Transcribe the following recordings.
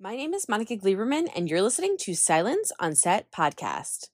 My name is Monica Gleberman, and you're listening to Silence on Set podcast.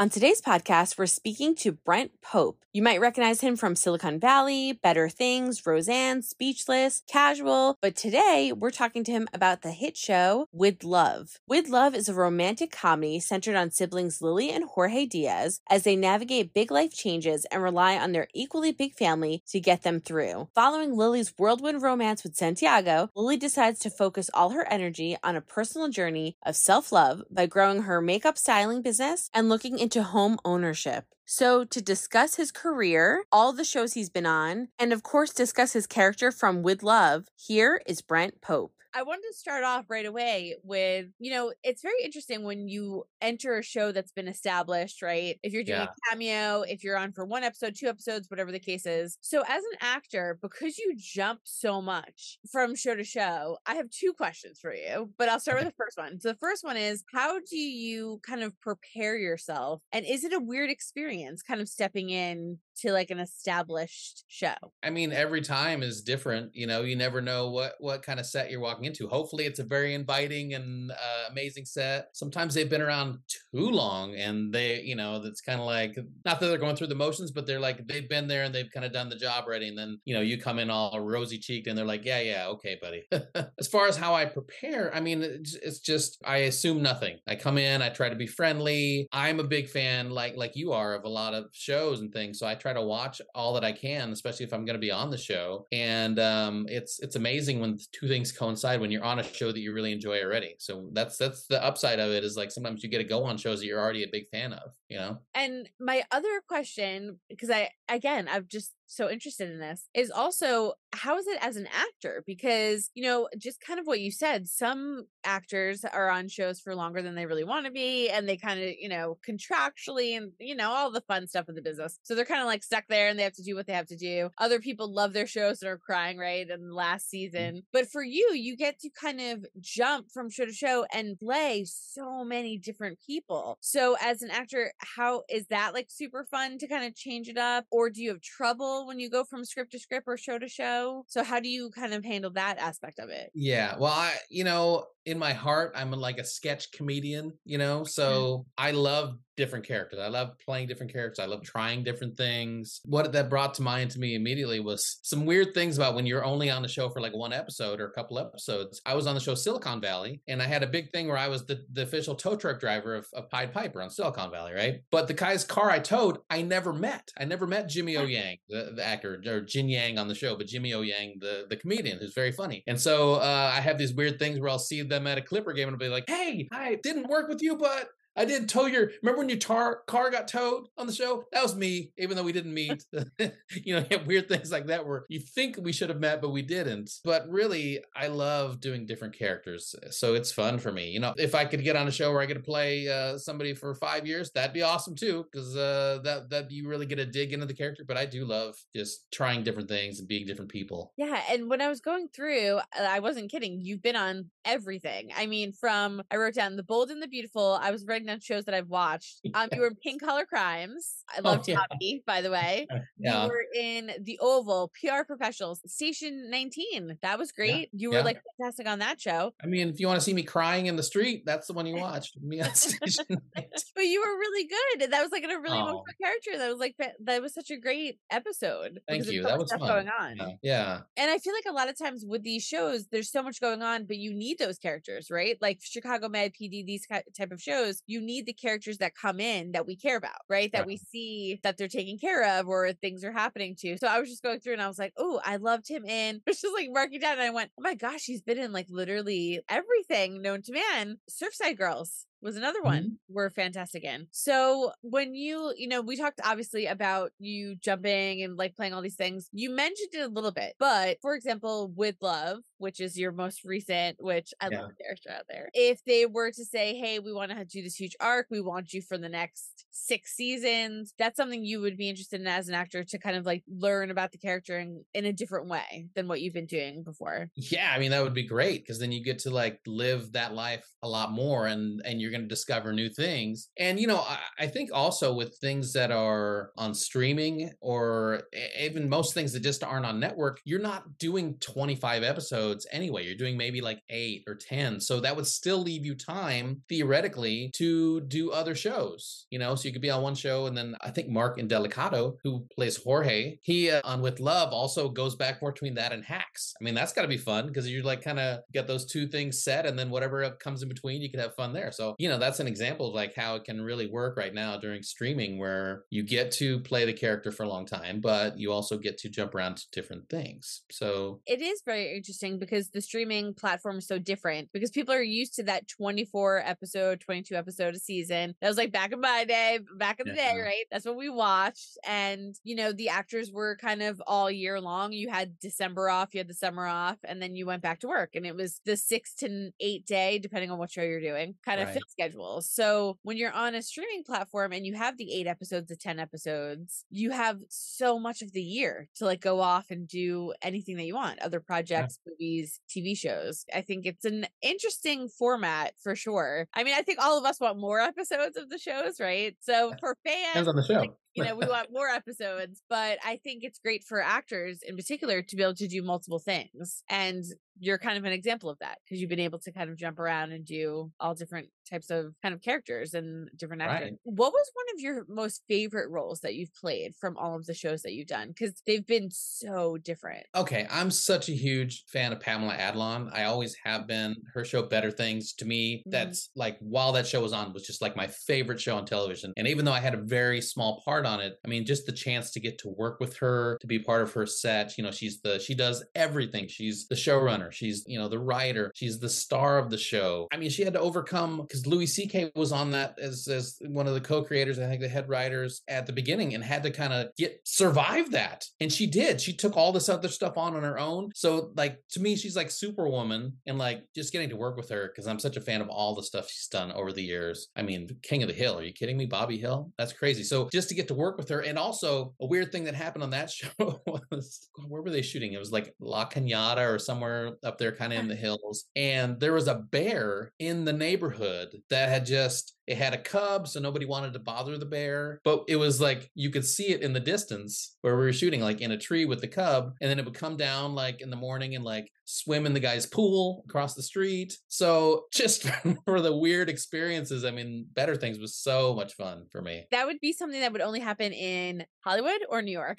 On today's podcast, we're speaking to Brent Pope. You might recognize him from Silicon Valley, Better Things, Roseanne, Speechless, Casual, but today we're talking to him about the hit show With Love. With Love is a romantic comedy centered on siblings Lily and Jorge Diaz as they navigate big life changes and rely on their equally big family to get them through. Following Lily's whirlwind romance with Santiago, Lily decides to focus all her energy on a personal journey of self love by growing her makeup styling business and looking into into home ownership. So, to discuss his career, all the shows he's been on, and of course, discuss his character from With Love, here is Brent Pope. I wanted to start off right away with, you know, it's very interesting when you enter a show that's been established, right? If you're doing yeah. a cameo, if you're on for one episode, two episodes, whatever the case is. So, as an actor, because you jump so much from show to show, I have two questions for you, but I'll start with the first one. So, the first one is how do you kind of prepare yourself? And is it a weird experience kind of stepping in to like an established show? I mean, every time is different. You know, you never know what what kind of set you're walking into. Hopefully, it's a very inviting and uh, amazing set. Sometimes they've been around too long, and they, you know, that's kind of like not that they're going through the motions, but they're like they've been there and they've kind of done the job already. And then you know, you come in all rosy cheeked, and they're like, yeah, yeah, okay, buddy. as far as how I prepare, I mean, it's, it's just I assume nothing. I come in, I try to be friendly. I'm a big fan, like like you are, of a lot of shows and things. So I try try to watch all that I can, especially if I'm going to be on the show. And um, it's it's amazing when two things coincide when you're on a show that you really enjoy already. So that's that's the upside of it is like sometimes you get to go on shows that you're already a big fan of, you know. And my other question, because I again I've just so interested in this is also how is it as an actor? Because you know just kind of what you said some actors are on shows for longer than they really want to be and they kind of you know contractually and you know all the fun stuff of the business. So they're kind of like stuck there and they have to do what they have to do. Other people love their shows and are crying right in the last mm. season. But for you you get to kind of jump from show to show and play so many different people. So as an actor how is that like super fun to kind of change it up? Or do you have trouble when you go from script to script or show to show. So how do you kind of handle that aspect of it? Yeah. Well, I, you know, in my heart, I'm like a sketch comedian, you know, mm-hmm. so mm. I love different characters. I love playing different characters. I love trying different things. What that brought to mind to me immediately was some weird things about when you're only on the show for like one episode or a couple episodes. I was on the show Silicon Valley and I had a big thing where I was the, the official tow truck driver of, of Pied Piper on Silicon Valley, right? But the guy's car I towed, I never met. I never met Jimmy O Yang, the, the actor, or Jin Yang on the show, but Jimmy O Yang, the, the comedian, who's very funny. And so uh, I have these weird things where I'll see them at a Clipper game and be like, hey, I didn't work with you, but I did tow your. Remember when your tar, car got towed on the show? That was me, even though we didn't meet. you know, weird things like that where you think we should have met, but we didn't. But really, I love doing different characters, so it's fun for me. You know, if I could get on a show where I get to play uh, somebody for five years, that'd be awesome too, because uh, that that you really get a dig into the character. But I do love just trying different things and being different people. Yeah, and when I was going through, I wasn't kidding. You've been on everything. I mean, from I wrote down the bold and the beautiful. I was writing down shows that I've watched. Um, you were in Pink Collar Crimes. I love oh, yeah. By the way. Yeah. You were in The Oval, PR Professionals, Station 19. That was great. Yeah. You were like fantastic on that show. I mean, if you want to see me crying in the street, that's the one you watched. Me on Station 19. but you were really good. That was like in a really oh. emotional character. That was like that was such a great episode. Thank you. That was fun. going on. Yeah. And I feel like a lot of times with these shows, there's so much going on, but you need those characters, right? Like Chicago Med PD, these type of shows, you need the characters that come in that we care about, right? That we see that they're taken care of or things are happening to. So I was just going through and I was like, oh, I loved him in. It's just like marking down and I went, oh my gosh, he's been in like literally everything known to man. Surfside Girls was another one mm-hmm. we're fantastic in. So when you, you know, we talked obviously about you jumping and like playing all these things. You mentioned it a little bit, but for example, with love, which is your most recent, which I Yeah. love the character out there. If they were to say, "Hey, we want to do this huge arc. We want you for the next six seasons," that's something you would be interested in as an actor to kind of like learn about the character in, in a different way than what you've been doing before. Yeah, I mean that would be great because then you get to like live that life a lot more, and and you're going to discover new things. And you know, I, I think also with things that are on streaming or even most things that just aren't on network, you're not doing 25 episodes anyway. You're doing maybe like eight or 10, so that would still leave you time theoretically to do other shows. You know, so you could be on one show, and then I think Mark Indelicato, who plays Jorge, he uh, on With Love also goes back more between that and Hacks. I mean, that's got to be fun because you're like kind of get those two things set, and then whatever comes in between, you could have fun there. So you know, that's an example of like how it can really work right now during streaming, where you get to play the character for a long time, but you also get to jump around to different things. So It is very interesting because the streaming platform is so different because people are used to that 24 episode, 22 episode a season. That was like back in my day, back in the day, Yeah. right? That's what we watched. And, you know, the actors were kind of all year long. You had December off, you had the summer off, and then you went back to work. And it was the six to eight day, depending on what show you're doing, kind of Right. fit schedule. So when you're on a streaming platform and you have the eight episodes, the 10 episodes, you have so much of the year to like go off and do anything that you want other projects, movies, TV shows. I think it's an interesting format for sure. I mean, I think all of us want more episodes of the shows, right? So for fans, depends on the show. like, you know, we want more episodes, but I think it's great for actors in particular to be able to do multiple things. And you're kind of an example of that because you've been able to kind of jump around and do all different types of kind of characters and different actors. Right. What was one of your most favorite roles that you've played from all of the shows that you've done? Because they've been so different. Okay, I'm such a huge fan of Pamela Adlon. I always have been. Her show Better Things to me, Mhm. that's like while that show was on was just like my favorite show on television. And even though I had a very small part on it, I mean just the chance to get to work with her, to be part of her set, you know, she's the she does everything. She's the showrunner, she's, you know, the writer, she's the star of the show. I mean, she had to overcome cuz Louis CK was on that as as one of the co-creators, I think the head writers at the beginning and had to kind of get survive that. And she did. She took all this other stuff on on her own. So like to me she's like superwoman and like just getting to work with her cuz I'm such a fan of all the stuff she's done over the years. I mean, King of the Hill, are you kidding me? Bobby Hill? That's crazy. So just to get to work with her and also a weird thing that happened on that show was where were they shooting? It was like La Cañada or somewhere up there kind of in uh-huh. the hills. And there was a bear in the neighborhood that had just it had a cub, so nobody wanted to bother the bear. But it was like you could see it in the distance where we were shooting, like in a tree with the cub, and then it would come down like in the morning and like swim in the guy's pool across the street. So just for the weird experiences, I mean, Better Things was so much fun for me. That would be something that would only happen in Hollywood or New York.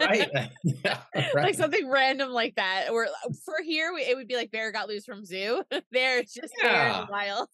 Right? yeah. like something random like that. Or uh, for here, it would be like bear got loose from zoo. there, it's just Yeah. wild.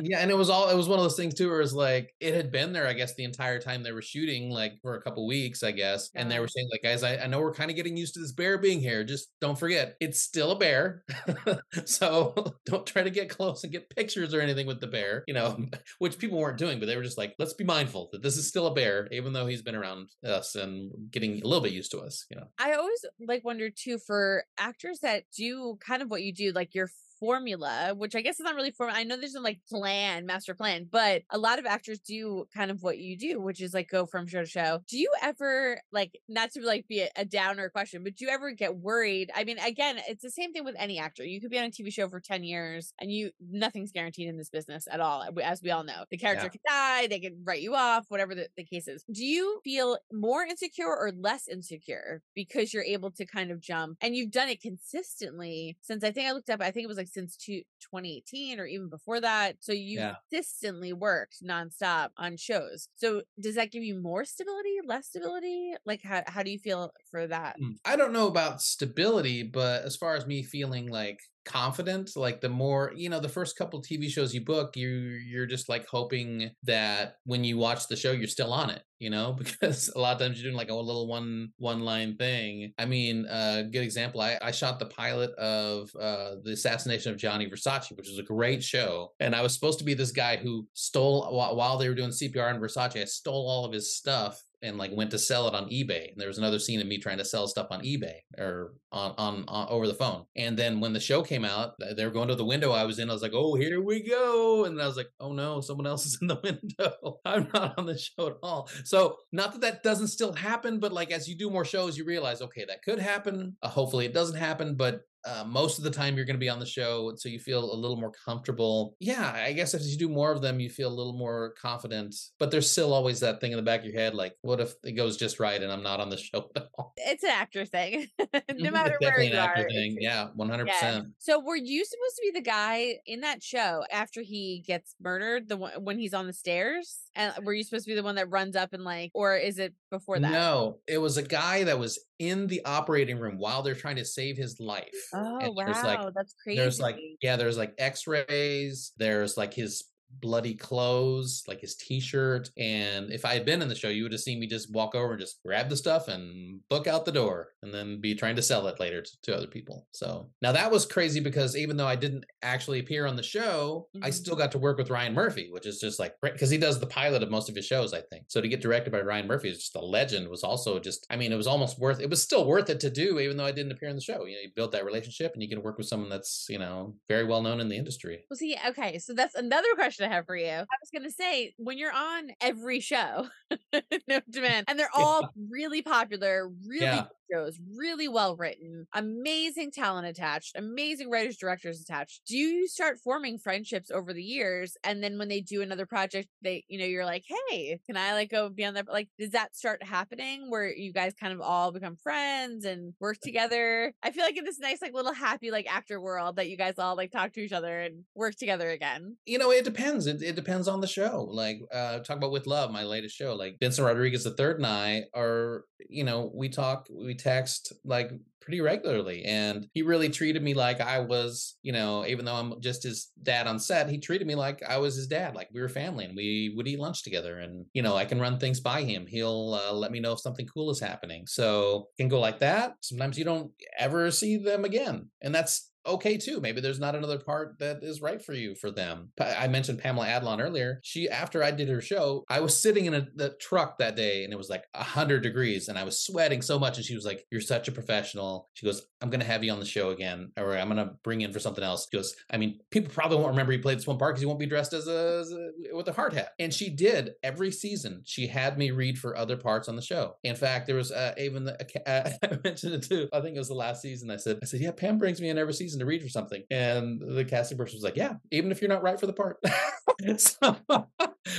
yeah, and it was all it was one of those things too, where it's like it had been there, I guess, the entire time they were shooting, like for a couple weeks, I guess. And they were saying, like, guys, I, I know we're kind of getting used to this bear being here. Just don't forget, it's still a bear. so don't try to get close and get pictures or anything with the bear, you know, which people weren't doing, but they were just like, let's be mindful that this is still a bear, even though he's been around us and getting a little bit used to us, you know. I always like wonder too for actors that do kind of what you do, like your formula, which I guess is not really formula. I know there's no like plan, master plan, but a lot of actors do kind of what you do, which is like go from show to show. Do you ever like not to like be a, a downer question, but do you ever get worried? I mean, again, it's the same thing with any actor. You could be on a TV show for 10 years and you nothing's guaranteed in this business at all, as we all know. The character Yeah. could die, they could write you off, whatever the, the case is. Do you feel more insecure or less insecure because you're able to kind of jump and you've done it consistently since I think I looked up, I think it was like since two, 2018 or even before that. So you Yeah. consistently worked nonstop on shows. So does that give you more stability, less stability? Like how, how do you feel for that? Mm. I don't know about stability, but as far as me feeling like confident, like the more, you know, the first couple TV shows you book, you you're just like hoping that when you watch the show you're still on it, you know, because a lot of times you're doing like a little one one line thing. I mean, a uh, good example, I, I shot the pilot of uh the assassination of Gianni Versace, which was a great show. And I was supposed to be this guy who stole while they were doing CPR on Versace, I stole all of his stuff and like went to sell it on eBay. And there was another scene of me trying to sell stuff on eBay or on, on, on over the phone. And then when the show came out, they were going to the window I was in. I was like, oh, here we go. And I was like, oh no, someone else is in the window. I'm not on the show at all. So not that that doesn't still happen, but like as you do more shows, you realize, okay, that could happen. Uh, hopefully it doesn't happen, but uh, most of the time you're going to be on the show so you feel a little more comfortable yeah i guess if you do more of them you feel a little more confident but there's still always that thing in the back of your head like what if it goes just right and i'm not on the show at all it's an actor thing no mm-hmm, matter where you are thing. yeah 100% yeah. so were you supposed to be the guy in that show after he gets murdered the one when he's on the stairs and were you supposed to be the one that runs up and like or is it before that no it was a guy that was in the operating room while they're trying to save his life. Oh and wow, like, that's crazy. There's like yeah, there's like X-rays. There's like his bloody clothes, like his t-shirt. And if I had been in the show, you would have seen me just walk over and just grab the stuff and book out the door and then be trying to sell it later to, to other people. So now that was crazy because even though I didn't actually appear on the show, mm-hmm. I still got to work with Ryan Murphy, which is just like because he does the pilot of most of his shows, I think. So to get directed by Ryan Murphy is just a legend was also just I mean, it was almost worth it was still worth it to do, even though I didn't appear in the show. You know, you build that relationship and you can work with someone that's, you know, very well known in the industry. Well see, okay, so that's another question I have for you. I was gonna say when you're on every show, no demand, and they're all yeah. really popular, really yeah shows, really well written, amazing talent attached, amazing writers, directors attached. Do you start forming friendships over the years? And then when they do another project, they, you know, you're like, hey, can I like go be on that? Like, does that start happening where you guys kind of all become friends and work together? I feel like in this nice, like little happy, like actor world that you guys all like talk to each other and work together again. You know, it depends. It, it depends on the show. Like, uh, talk about With Love, my latest show. Like, Vincent Rodriguez the third and I are, you know, we talk, we text like pretty regularly and he really treated me like I was, you know, even though I'm just his dad on set, he treated me like I was his dad, like we were family and we would eat lunch together and you know, I can run things by him. He'll uh, let me know if something cool is happening. So, can go like that. Sometimes you don't ever see them again. And that's okay too. Maybe there's not another part that is right for you for them. I mentioned Pamela Adlon earlier. She, after I did her show, I was sitting in a the truck that day and it was like 100 degrees and I was sweating so much. And she was like, You're such a professional. She goes, I'm going to have you on the show again, or I'm going to bring in for something else. She goes, I mean, people probably won't remember you played this one part because you won't be dressed as a, as a, with a hard hat. And she did every season. She had me read for other parts on the show. In fact, there was uh, even the, uh, I mentioned it too. I think it was the last season. I said, I said, Yeah, Pam brings me in every season to read for something. And the casting person was like, Yeah, even if you're not right for the part. so,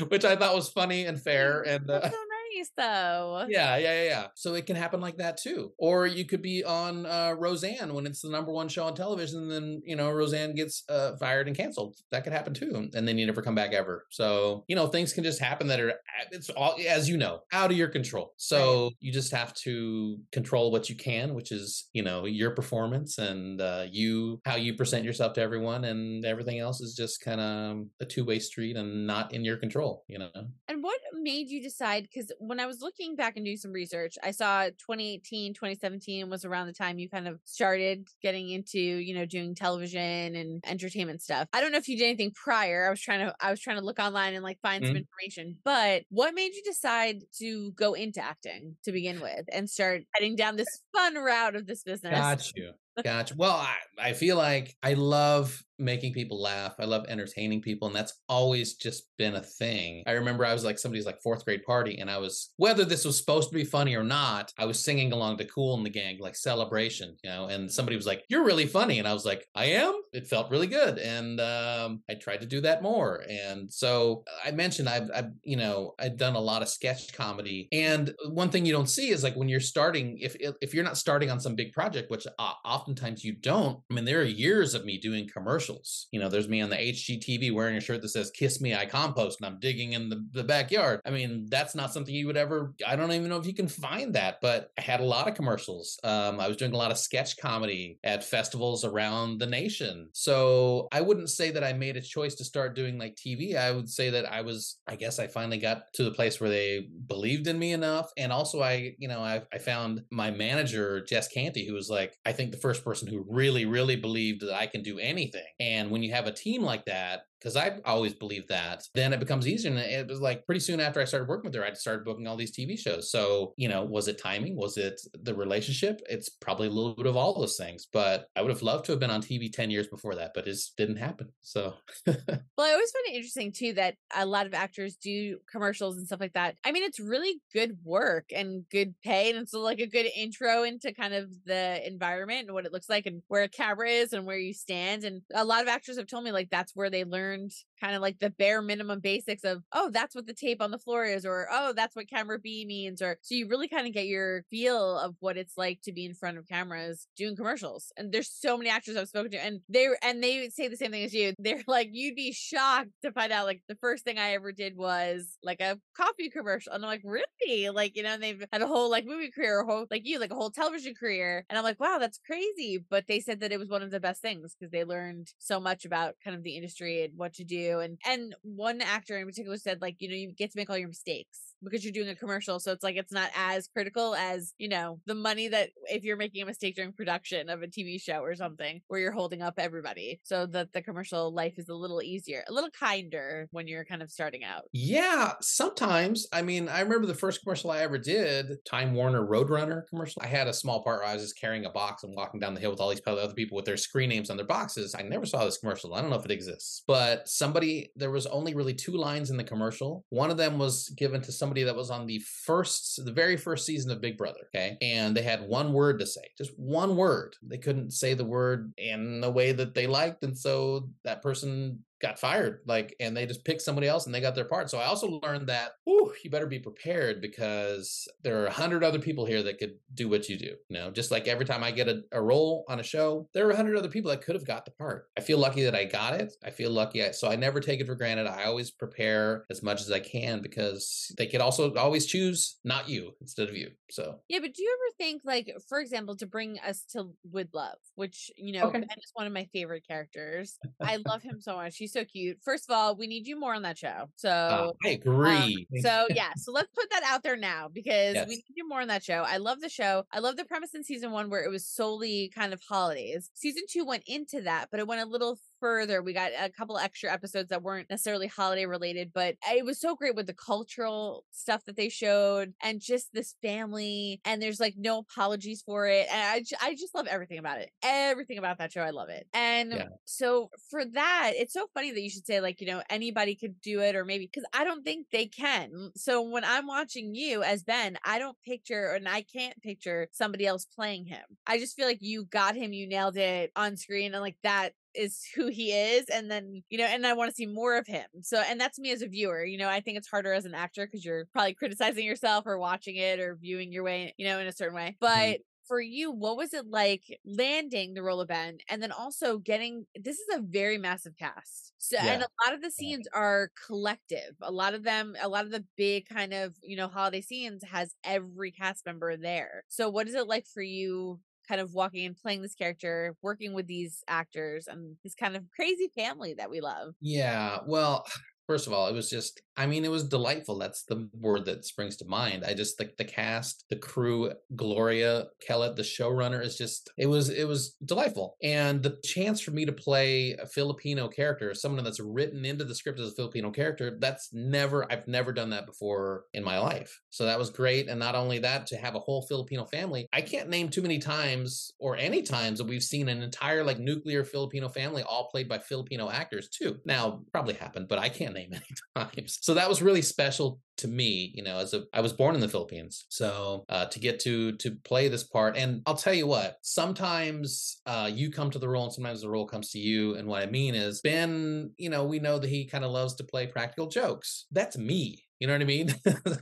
which I thought was funny and fair. And uh, nice though. Yeah, yeah, yeah, yeah. So it can happen like that too. Or you could be on uh, Roseanne when it's the number one show on television, and then you know Roseanne gets uh, fired and canceled. That could happen too, and then you never come back ever. So you know things can just happen that are it's all as you know out of your control. So right. you just have to control what you can, which is you know your performance and uh, you how you present yourself to everyone, and everything else is just kind of a two way street and not in your control. You know. And what made you decide? Because when I was looking back and doing some research, I saw 2018, 2017 was around the time you kind of started getting into, you know, doing television and entertainment stuff. I don't know if you did anything prior. I was trying to I was trying to look online and like find mm-hmm. some information. But what made you decide to go into acting to begin with and start heading down this fun route of this business? Got you. Gotcha. Well, I, I feel like I love making people laugh. I love entertaining people, and that's always just been a thing. I remember I was like somebody's like fourth grade party, and I was whether this was supposed to be funny or not, I was singing along to Kool and the Gang like celebration, you know. And somebody was like, "You're really funny," and I was like, "I am." It felt really good, and um, I tried to do that more. And so I mentioned I've, I've you know I've done a lot of sketch comedy, and one thing you don't see is like when you're starting, if if you're not starting on some big project, which uh, oftentimes you don't. I mean, there are years of me doing commercials commercials. You know, there's me on the HGTV wearing a shirt that says "Kiss Me, I Compost," and I'm digging in the, the backyard. I mean, that's not something you would ever. I don't even know if you can find that, but I had a lot of commercials. Um, I was doing a lot of sketch comedy at festivals around the nation. So I wouldn't say that I made a choice to start doing like TV. I would say that I was. I guess I finally got to the place where they believed in me enough, and also I, you know, I, I found my manager Jess Canty, who was like, I think the first person who really, really believed that I can do anything and when you have a team like that, because I always believed that. Then it becomes easier. And it was like pretty soon after I started working with her, I started booking all these TV shows. So, you know, was it timing? Was it the relationship? It's probably a little bit of all those things. But I would have loved to have been on TV 10 years before that, but it just didn't happen. So, well, I always find it interesting too that a lot of actors do commercials and stuff like that. I mean, it's really good work and good pay. And it's like a good intro into kind of the environment and what it looks like and where a camera is and where you stand. And a lot of actors have told me like that's where they learned kind of like the bare minimum basics of, oh, that's what the tape on the floor is, or oh, that's what camera B means. Or so you really kind of get your feel of what it's like to be in front of cameras doing commercials. And there's so many actors I've spoken to, and they and they say the same thing as you. They're like, you'd be shocked to find out like the first thing I ever did was like a coffee commercial. And I'm like, really? Like, you know, they've had a whole like movie career, a whole like you, like a whole television career. And I'm like, wow, that's crazy. But they said that it was one of the best things because they learned so much about kind of the industry and what to do. And and one actor in particular said, like, you know, you get to make all your mistakes because you're doing a commercial. So it's like it's not as critical as, you know, the money that if you're making a mistake during production of a TV show or something where you're holding up everybody. So that the commercial life is a little easier, a little kinder when you're kind of starting out. Yeah, sometimes. I mean, I remember the first commercial I ever did, Time Warner Roadrunner commercial. I had a small part where I was just carrying a box and walking down the hill with all these other people with their screen names on their boxes. I never saw this commercial. I don't know if it exists, but somebody, there was only really two lines in the commercial. One of them was given to somebody that was on the first, the very first season of Big Brother. Okay. And they had one word to say, just one word. They couldn't say the word in the way that they liked. And so that person got fired like and they just picked somebody else and they got their part. So i also learned that ooh, you better be prepared because there are a hundred other people here that could do what you do you know? Just like every time i get a, a role on a show there are a hundred other people that could have got the part. I feel lucky that i got it. I feel lucky I, so i never take it for granted. I always prepare as much as i can because they could also always choose not you instead of you so. Yeah but do you ever think like for example to bring us to with love which you know okay. ben is one of my favorite characters. I love him so much. He's so cute. First of all, we need you more on that show. Uh, so uh, I agree. Um, so yeah, so let's put that out there now because yes. we need you more on that show. I love the show. I love the premise in season one where it was solely kind of holidays. Season two went into that, but it went a little further. We got a couple extra episodes that weren't necessarily holiday related, but it was so great with the cultural stuff that they showed and just this family. And there's like no apologies for it. And I, I just love everything about it. Everything about that show. I love it. And yeah. so for that, it's so funny that you should say, like, you know, anybody could do it or maybe because I don't think they can. So when I'm watching you as Ben, I don't picture and I can't picture somebody else playing him. I just feel like you got him, you nailed it on screen. And like that is who he is and then you know and i want to see more of him so and that's me as a viewer you know i think it's harder as an actor because you're probably criticizing yourself or watching it or viewing your way you know in a certain way mm-hmm. but mm-hmm for you, what was it like landing the role of Ben and then also getting this is a very massive cast. So yeah. and a lot of the scenes are collective. A lot of them, a lot of the big kind of, you know, holiday scenes has every cast member there. So what is it like for you kind of walking and playing this character, working with these actors and this kind of crazy family that we love. Yeah. Well, First of all, it was just, I mean, it was delightful. That's the word that springs to mind. I just like the cast, the crew, Gloria Kellett, the showrunner is just, it was, it was delightful. And the chance for me to play a Filipino character, someone that's written into the script as a Filipino character, that's never, I've never done that before in my life. So that was great. And not only that, to have a whole Filipino family, I can't name too many times or any times that we've seen an entire like nuclear Filipino family all played by Filipino actors too. Now, probably happened, but I can't name many times. So that was really special to me, you know, as a I was born in the Philippines. So uh, to get to to play this part, and I'll tell you what, sometimes uh, you come to the role, and sometimes the role comes to you. And what I mean is, Ben, you know, we know that he kind of loves to play practical jokes. That's me. You know what I mean?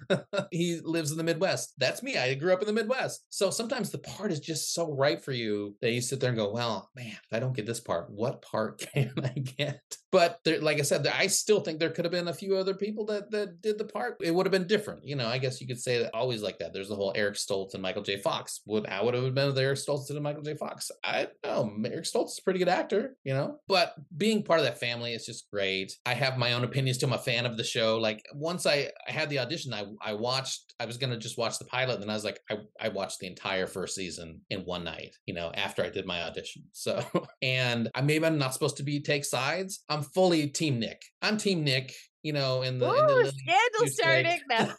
he lives in the Midwest. That's me. I grew up in the Midwest. So sometimes the part is just so right for you that you sit there and go, well, man, if I don't get this part, what part can I get? But there, like I said, I still think there could have been a few other people that, that did the part. It would have been different. You know, I guess you could say that always like that. There's the whole Eric Stoltz and Michael J. Fox. Would I would have been the Eric Stoltz and Michael J. Fox? I don't know. Eric Stoltz is a pretty good actor, you know? But being part of that family is just great. I have my own opinions too. I'm a fan of the show. Like once I I, I had the audition, I I watched. I was gonna just watch the pilot, and then I was like, I I watched the entire first season in one night. You know, after I did my audition. So, and I maybe I'm not supposed to be take sides. I'm fully Team Nick. I'm Team Nick you know, in the, Ooh, in the scandal starting now.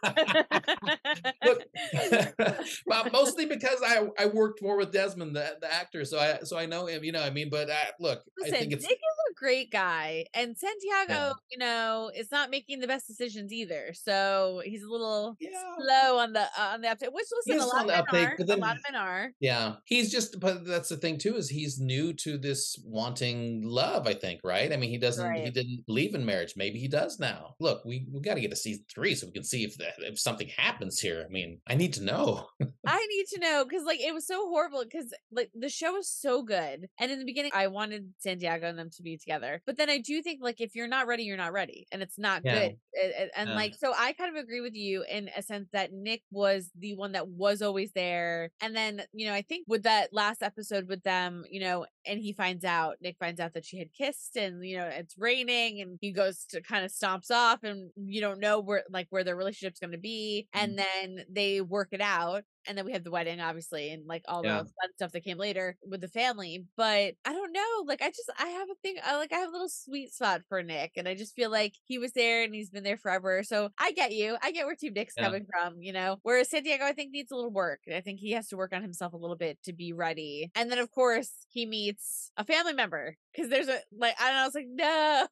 Well, mostly because I I worked more with Desmond, the, the actor, so I so I know him. You know, I mean, but uh, look, Listen, I think it's Nick great guy, and Santiago, Yeah. you know, is not making the best decisions either. So he's a little yeah. slow on the uh, on the uptake. Which listen, is a lot of the men uptake, are. but a lot of men are. Yeah, he's just, but that's the thing too, is he's new to this wanting love, I think, right? I mean, he doesn't, he didn't believe in marriage. Maybe he does now. Look, we, we got to get to season three so we can see if that, if something happens here. I mean, I need to know. I need to know because like it was so horrible because like the show was so good, and in the beginning I wanted Santiago and them to be together, but then I do think like if you're not ready, you're not ready, and it's not Yeah. good. A- a- And Yeah. like so, I kind of agree with you in a sense that Nick was the one that was always there, and then you know I think with that last episode with them, you know, and he finds out Nick finds out that she had kissed, and you know it's raining, and he goes to kind of stomps off, and you don't know where like where their relationship's going to be, and mm-hmm. then they work it out and then we have the wedding obviously and like all Yeah. the fun stuff that came later with the family but i don't know like i just i have a thing i like i have a little sweet spot for nick and i just feel like he was there and he's been there forever so i get you i get where team nick's Yeah. coming from you know whereas santiago i think needs a little work i think he has to work on himself a little bit to be ready and then of course he meets a family member because there's a like i don't know i was like no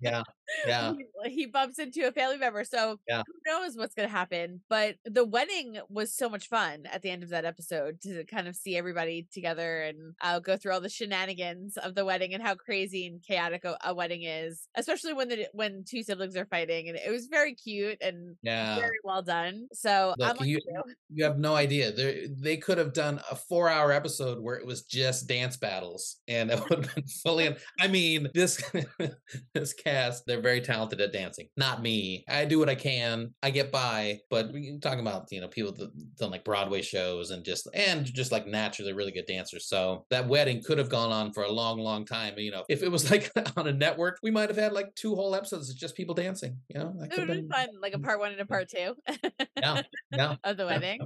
Yeah, yeah. he, he bumps into a family member. So Yeah. who knows what's going to happen? But the wedding was so much fun at the end of that episode to kind of see everybody together and uh, go through all the shenanigans of the wedding and how crazy and chaotic a, a wedding is, especially when the when two siblings are fighting. And it was very cute and Yeah. very well done. So Look, like, you, you. you have no idea. They they could have done a four hour episode where it was just dance battles, and it would have been fully. I mean, this this cast they're very talented at dancing. Not me. I do what I can. I get by, but we can talk about you know people that done like Broadway shows and just and just like naturally really good dancers. So that wedding could have gone on for a long, long time. You know, if it was like on a network, we might have had like two whole episodes of just people dancing. You know, that It would have been fun, like a part one and a part two. yeah, yeah. of the wedding.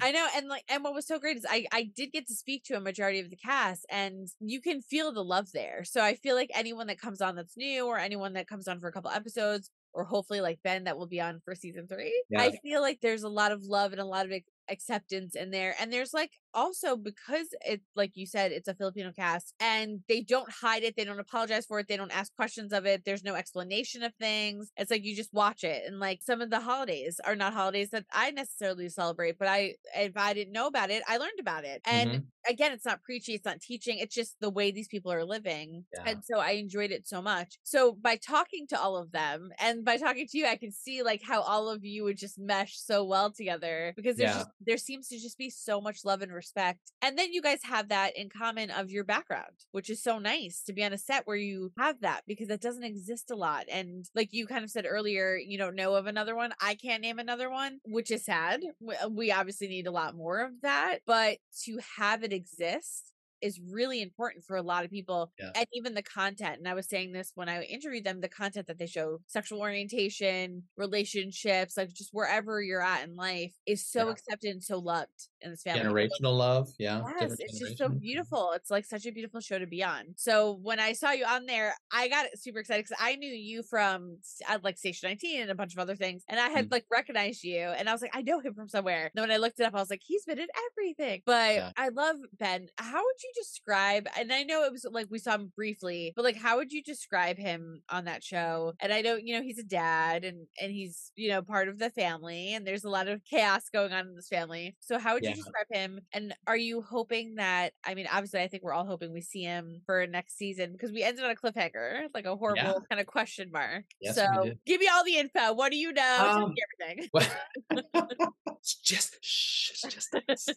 I know, and like, and what was so great is I I did get to speak to a majority of the cast, and you can feel the love there. So I feel like anyone that comes on that's new, or anyone that comes on for a couple episodes, or hopefully like Ben that will be on for season three, Yeah. I feel like there's a lot of love and a lot of acceptance in there, and there's like also because it's like you said, it's a Filipino cast, and they don't hide it, they don't apologize for it, they don't ask questions of it. There's no explanation of things. It's like you just watch it, and like some of the holidays are not holidays that I necessarily celebrate, but I if I didn't know about it, I learned about it, and Mhm. again, it's not preachy, it's not teaching, it's just the way these people are living. Yeah. And so I enjoyed it so much. So by talking to all of them and by talking to you, I can see like how all of you would just mesh so well together because there's Yeah. just there seems to just be so much love and respect. And then you guys have that in common of your background, which is so nice to be on a set where you have that because that doesn't exist a lot. And like you kind of said earlier, you don't know of another one. I can't name another one, which is sad. We- uh, obviously need a lot more of that, but to have it exist is really important for a lot of people Yeah. and even the content and i was saying this when i interviewed them the content that they show sexual orientation relationships like just wherever you're at in life is so Yeah. accepted and so loved in this family generational love. Yeah. Yes, it's just so beautiful. It's like such a beautiful show to be on. So when I saw you on there, I got super excited because I knew you from like Station 19 and a bunch of other things, and I had Mm. like recognized you, and I was like, I know him from somewhere. And then when I looked it up, I was like, he's been in everything. But Yeah. I love Ben. How would you describe? And I know it was like we saw him briefly, but like, how would you describe him on that show? And I know you know he's a dad, and and he's you know part of the family, and there's a lot of chaos going on in this family. So how would Yeah. you describe him? And are you hoping that? I mean, obviously, I think we're all hoping we see him for next season because we ended on a cliffhanger, like a horrible kind of question mark. Yes, so give me all the info. What do you know? Tell Um, me everything. it's just shh, it's just Just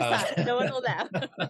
Uh, that. No one will know.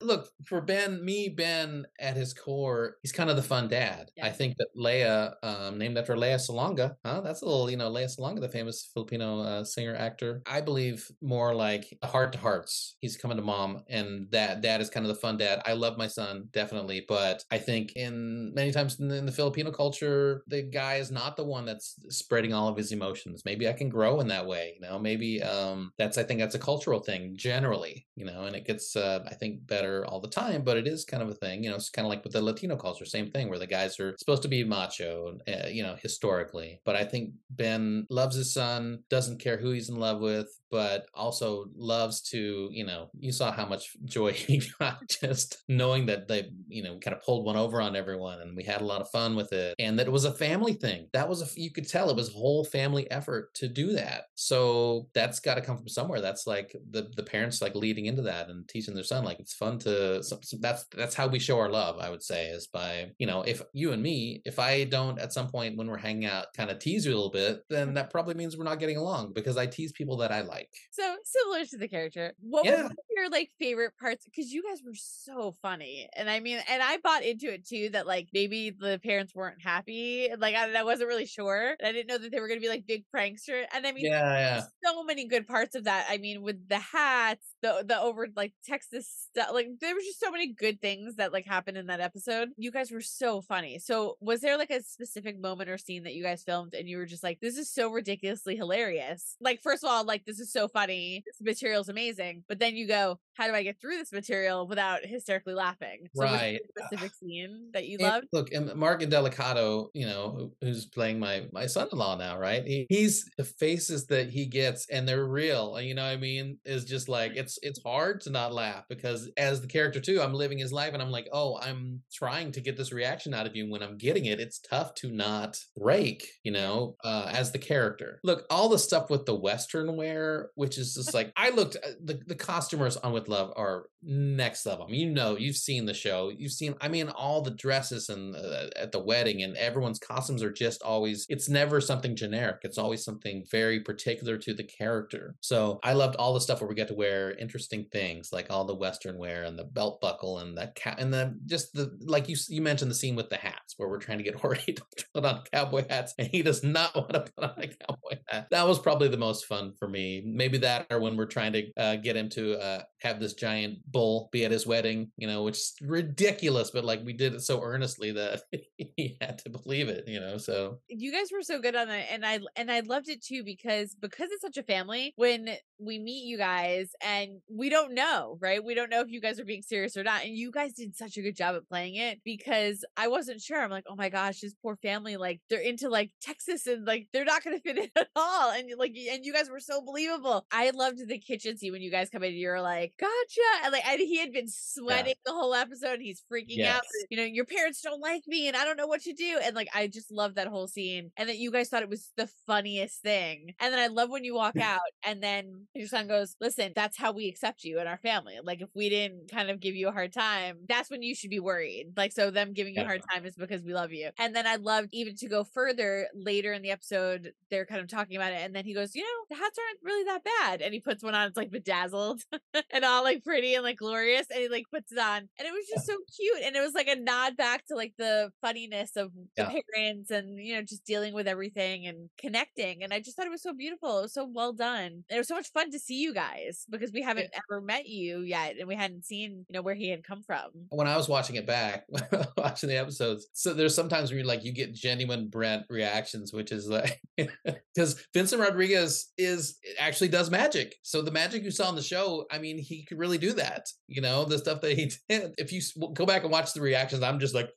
Look, for Ben, me, Ben, at his core, he's kind of the fun dad. Yeah. I think that Leia, um, named after Lea Salonga, huh? That's a little, you know, Lea Salonga, the famous Filipino uh, singer actor. I believe more like heart to hearts. He's coming to mom, and that dad is kind of the fun dad. I love my son definitely, but I think in many times in the, in the Filipino culture, the guy is not the one that's spreading all of his emotions. Maybe I can grow in that way. You know, maybe um, that's I think that's a cultural thing generally. You know, and it gets uh, I think better all the time, but it is kind of a thing. You know, it's kind of like with the Latino culture, same thing where the guys are supposed to be macho, uh, you know, historically. But I think Ben loves his son, doesn't care who he's in love with, but also loves to, you know, you saw how much joy he got just knowing that they, you know, kind of pulled one over on everyone and we had a lot of fun with it and that it was a family thing. That was a, you could tell it was a whole family effort to do that. So that's got to come from somewhere. That's like the, the parents like leading into that and teaching their son, like it's fun to, so, so that's, that's how we show our love, I would say, is by, you know, if you and me, if I don't at some point when we're hanging out kind of tease you a little bit, then that probably means we're not getting along because I tease people that I like. So similar to the character. What Yeah. was your like favorite parts? Because you guys were so funny, and I mean, and I bought into it too. That like maybe the parents weren't happy. Like I, I wasn't really sure. And I didn't know that they were going to be like big prankster. And I mean, Yeah, yeah. so many good parts of that. I mean, with the hats, the the over like Texas stuff. Like there was just so many good things that like happened in that episode. You guys were so funny. So was there like a specific moment or scene that you guys filmed and you were just like, this is so ridiculously hilarious? Like first of all, like this is so funny. This material's amazing. But then you go, how do I get through this material without hysterically laughing? So Right. a specific scene that you And loved? look, and Mark Delicato, you know, who's playing my my son-in-law now, right? He, he's the faces that he gets, and they're real. You know, what I mean, is just like it's it's hard to not laugh because as the character too, I'm living his life, and I'm like, oh, I'm trying to get this reaction out of you. When I'm getting it, it's tough to not break. You know, uh, as the character. Look, all the stuff with the Western wear, which is just like I uh, The the costumers on With Love are next level. I mean, you know, you've seen the show. You've seen, I mean, all the dresses and uh, at the wedding, and everyone's costumes are just always. It's never something generic. It's always something very particular to the character. So I loved all the stuff where we get to wear interesting things, like all the Western wear and the belt buckle and the cat and the just the like you you mentioned the scene with the hats where we're trying to get Jorge to put on cowboy hats, and he does not want to put on a cowboy hat. That was probably the most fun for me. Maybe that, or when we're trying to uh, get him to uh, have this giant bull be at his wedding, you know, which is ridiculous, but like we did it so earnestly that he had to believe it, you know. So. You guys were so good on that, and i and i loved it too because because it's such a family when we meet you guys and we don't know right? We don't know if you guys are being serious or not and you guys did such a good job at playing it because i wasn't sure. I'm like oh my gosh this poor family like they're into like texas and like they're not gonna fit in at all and like and you guys were so believable. I loved the kitchen scene when you guys come in you're like gotcha! And like and he had been sweating the whole episode he's freaking out you know your parents don't like me and i don't know what to do. And like i just love that whole scene and that you guys thought it was the funniest thing and then i love when you walk out and then your son goes listen that's how we accept you in our family like if we didn't kind of give you a hard time that's when you should be worried like so them giving you a hard time is because we love you. And then i loved even to go further later in the episode they're kind of talking about it and then he goes you know the hats aren't really that bad and he puts one on like bedazzled and all like pretty and like glorious and he like puts it on and it was just so cute and it was like a nod back to like the funniness of the Yeah. parents and you know just dealing with everything and connecting and i just thought it was so beautiful it was so well done and it was so much fun to see you guys because we haven't ever met you yet and we hadn't seen you know where he had come from when I was watching it back, watching the episodes, so there's sometimes where you like you get genuine Brent reactions, which is like because Vincent Rodriguez is actually does magic. So the magic you saw on the show, I mean, he could really do that. You know, the stuff that he did. If you go back and watch the reactions, I'm just like.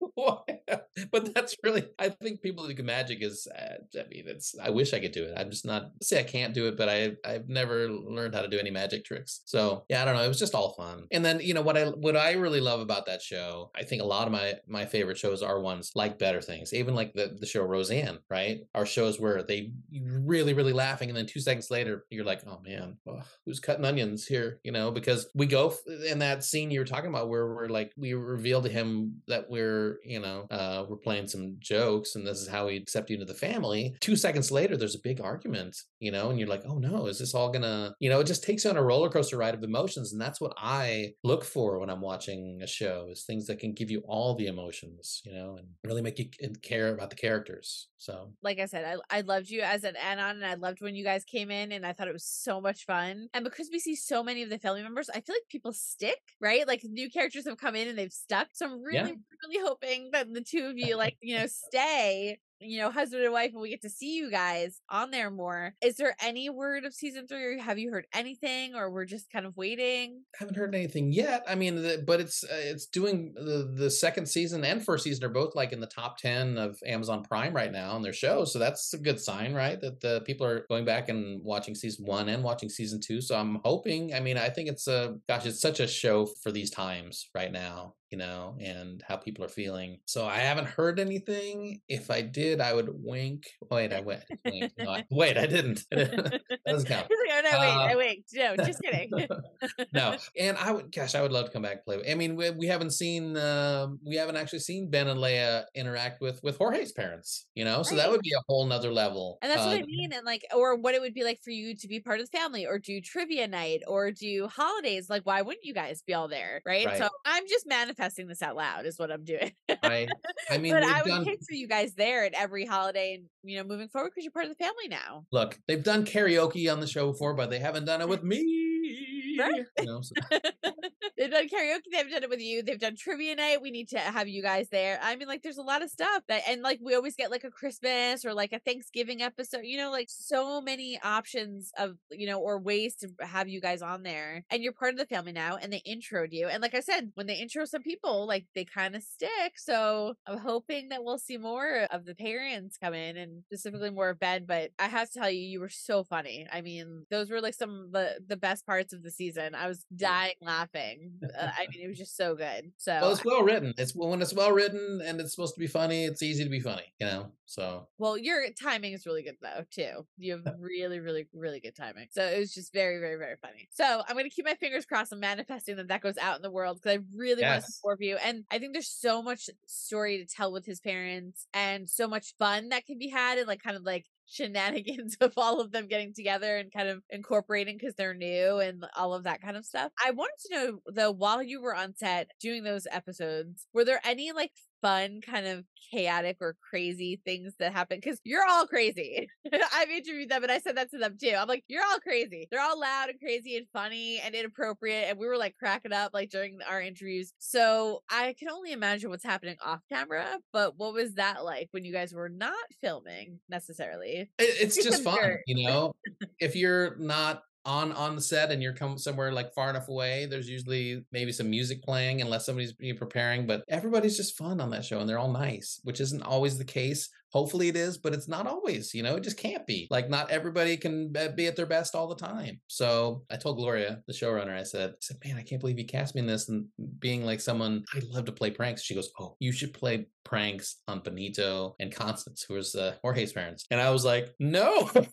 But that's really i think people who do magic is uh, i mean it's i wish i could do it. I'm just not say i can't do it but i i've never learned how to do any magic tricks. So yeah i don't know it was just all fun. And then you know what i what i really love about that show i think a lot of my my favorite shows are ones like better things even like the the show roseanne right? Are shows where they really really laughing and then two seconds later you're like oh man who's cutting onions here? You know because we go in that scene you were talking about where we're like we reveal to him that we're you know uh, we're playing some jokes and this is how we accept you into the family. Two seconds later, there's a big argument, you know, and you're like, oh no, is this all gonna, you know, it just takes you on a roller coaster ride of emotions. And that's what I look for when I'm watching a show is things that can give you all the emotions, you know, and really make you care about the characters. So, like I said, I, I loved you as an anon and I loved when you guys came in and I thought it was so much fun. And because we see so many of the family members, I feel like people stick, right? Like new characters have come in and they've stuck. So I'm really, yeah. really hoping that the two of you, like, you know, stay you know, husband and wife, and we get to see you guys on there more. Is there any word of season three, or have you heard anything, or we're just kind of waiting? I haven't heard anything yet. I mean, the, but it's uh, it's doing the the second season and first season are both like in the top ten of Amazon Prime right now on their shows, so that's a good sign, right? That the people are going back and watching season one and watching season two. So I'm hoping. I mean, I think it's a gosh, it's such a show for these times right now you know, and how people are feeling. So I haven't heard anything. If I did, I would wink. Wait, I went. No, I, wait, I didn't. that doesn't count. oh, no, wait, uh, I winked. No, just kidding. no, and I would, gosh, I would love to come back and play. I mean, we, we haven't seen, uh, we haven't actually seen Ben and Leia interact with with Jorge's parents, you know, so right. that would be a whole nother level. And that's uh, what I mean. And like, or what it would be like for you to be part of the family, or do trivia night, or do holidays. Like, why wouldn't you guys be all there, right? right. So I'm just manifesting manifesting this out loud is what I'm doing. I, I mean, but I would done... picture you guys there at every holiday and you know moving forward because you're part of the family now. Look, they've done karaoke on the show before, but they haven't done it with me. They've done karaoke. They've done it with you. They've done trivia night. We need to have you guys there. I mean, like, there's a lot of stuff that, and like, we always get like a Christmas or like a Thanksgiving episode. You know, like so many options of you know or ways to have you guys on there. And you're part of the family now. And they introed you. And like I said, when they intro some people, like they kind of stick. So I'm hoping that we'll see more of the parents come in and specifically more of Ben. But I have to tell you, you were so funny. I mean, those were like some of the the best parts of the season. I was dying laughing. Uh, I mean, it was just so good. So well, it's well written. It's when it's well written and it's supposed to be funny. It's easy to be funny, you know. So well, your timing is really good though too. You have really, really, really good timing. So it was just very, very, very funny. So I'm gonna keep my fingers crossed and manifesting that that goes out in the world because I really yes. want to support you. And I think there's so much story to tell with his parents and so much fun that can be had and like kind of like shenanigans of all of them getting together and kind of incorporating because they're new and all of that kind of stuff. I wanted to know though, while you were on set doing those episodes, were there any like fun, kind of chaotic or crazy things that happen because you're all crazy. I've interviewed them and I said that to them too. I'm like, you're all crazy. They're all loud and crazy and funny and inappropriate. And we were like cracking up like during our interviews. So I can only imagine what's happening off camera. But what was that like when you guys were not filming necessarily? It's just fun, you know. if you're not on on the set and you're come somewhere like far enough away there's usually maybe some music playing unless somebody's preparing but everybody's just fun on that show and they're all nice which isn't always the case Hopefully it is, but it's not always, you know, it just can't be. Like not everybody can be at their best all the time. So I told Gloria, the showrunner, I said, I said, man, I can't believe you cast me in this and being like someone, I love to play pranks. She goes, oh, you should play pranks on Benito and Constance, who was uh, Jorge's parents. And I was like, no.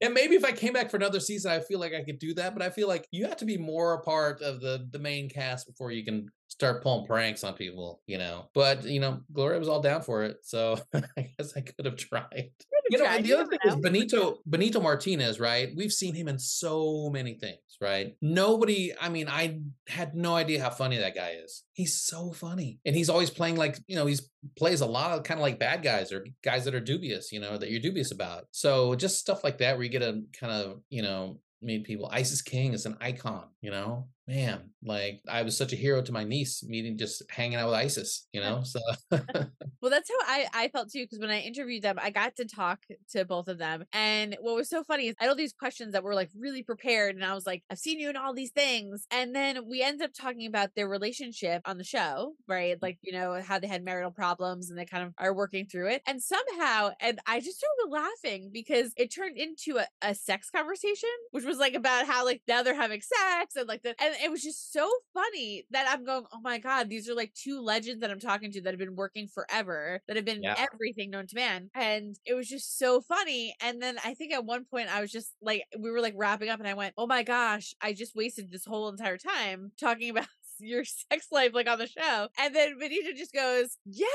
and maybe if I came back for another season, I feel like I could do that. But I feel like you have to be more a part of the the main cast before you can start pulling pranks on people, you know. But you know, Gloria was all down for it, so I guess I could have tried. You know, and the other thing is Benito Benito Martinez, right? We've seen him in so many things, right? Nobody, I mean, I had no idea how funny that guy is. He's so funny, and he's always playing like you know, he's plays a lot of kind of like bad guys or guys that are dubious, you know, that you're dubious about. So just stuff like that where you get a kind of you know meet people. Isis King is an icon, you know man, like I was such a hero to my niece, meeting just hanging out with Isis, you know. So well, that's how I I felt too because when I interviewed them, I got to talk to both of them, and what was so funny is I had all these questions that were like really prepared, and I was like, I've seen you in all these things, and then we ended up talking about their relationship on the show, right? Mm. Like you know how they had marital problems and they kind of are working through it, and somehow, and I just started laughing because it turned into a, a sex conversation, which was like about how like now they're having sex and like the and it was just so funny that I'm going, oh my God, these are like two legends that I'm talking to that have been working forever, that have been yeah. everything known to man. And it was just so funny. And then I think at one point I was just like, we were like wrapping up and I went, oh my gosh, I just wasted this whole entire time talking about your sex life like on the show. And then Benito just goes, yeah,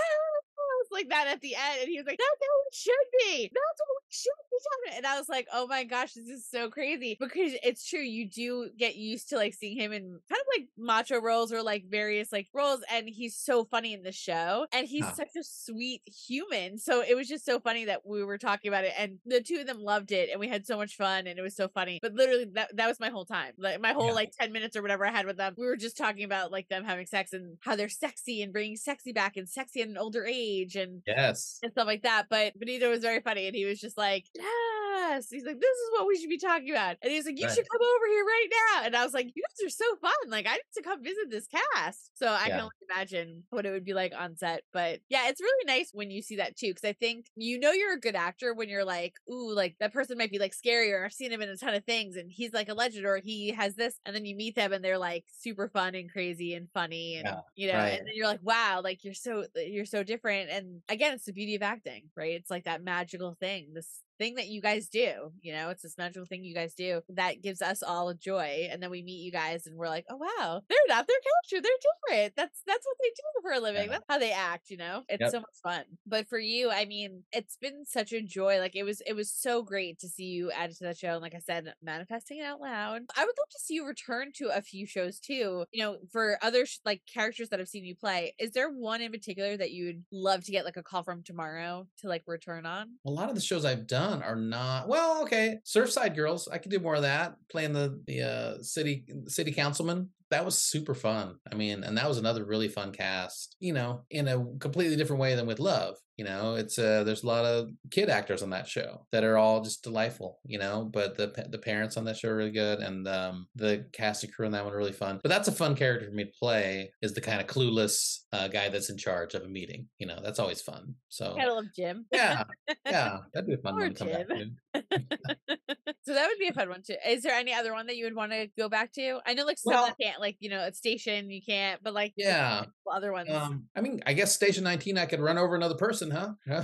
like that at the end. And he was like, that's how it should be. That's what we should be talking. And I was like, oh my gosh, this is so crazy. Because it's true, you do get used to like seeing him in kind of like macho roles or like various like roles. And he's so funny in the show. And he's huh. such a sweet human. So it was just so funny that we were talking about it. And the two of them loved it. And we had so much fun. And it was so funny. But literally that, that was my whole time. Like my whole yeah. like 10 minutes or whatever I had with them. We were just talking about like them having sex and how they're sexy and bringing sexy back and sexy at an older age and yes and stuff like that. But Benito was very funny and he was just like, yes. He's like, this is what we should be talking about. And he's like, you right. should come over here right now. And I was like, you guys are so fun. Like, I need to come visit this cast. So I yeah. can only imagine what it would be like on set. But yeah, it's really nice when you see that too. Cause I think you know you're a good actor when you're like, ooh, like that person might be like scary or I've seen him in a ton of things and he's like a legend or he has this. And then you meet them and they're like super fun and crazy and funny. And, yeah, you know, right. and then you're like, wow, like you're so, you're so different. And again, it's the beauty of acting, right? It's like that magical thing, this thing that you guys do. You know, it's this magical thing you guys do that gives us all a joy. And then we meet you guys and we're like, oh wow, they're not their character. They're different. That's that's what they do for a living. Yeah. That's how they act, you know? It's yep. so much fun. But for you, I mean, it's been such a joy. Like it was it was so great to see you added to that show. And like I said, manifesting it out loud. I would love to see you return to a few shows too. You know, for other sh- like characters that I've seen you play. Is there one in particular that you would love to get like a call from tomorrow to like return on? A lot of the shows I've done are not well. Okay, Surfside Girls, I could do more of that. Playing the the uh, city city councilman that was super fun. I mean, and that was another really fun cast. You know, in a completely different way than with Love. You know, it's uh there's a lot of kid actors on that show that are all just delightful. You know, but the the parents on that show are really good, and um the cast and crew on that one are really fun. But that's a fun character for me to play. Is the kind of clueless uh, guy that's in charge of a meeting. You know, that's always fun. So I love Jim. Yeah, yeah, that'd be a fun one to come Jim. back to. so that would be a fun one too. Is there any other one that you would want to go back to? I know like some well, can't like you know at station you can't, but like yeah, other ones. Um, I mean, I guess station nineteen I could run over another person, huh? true,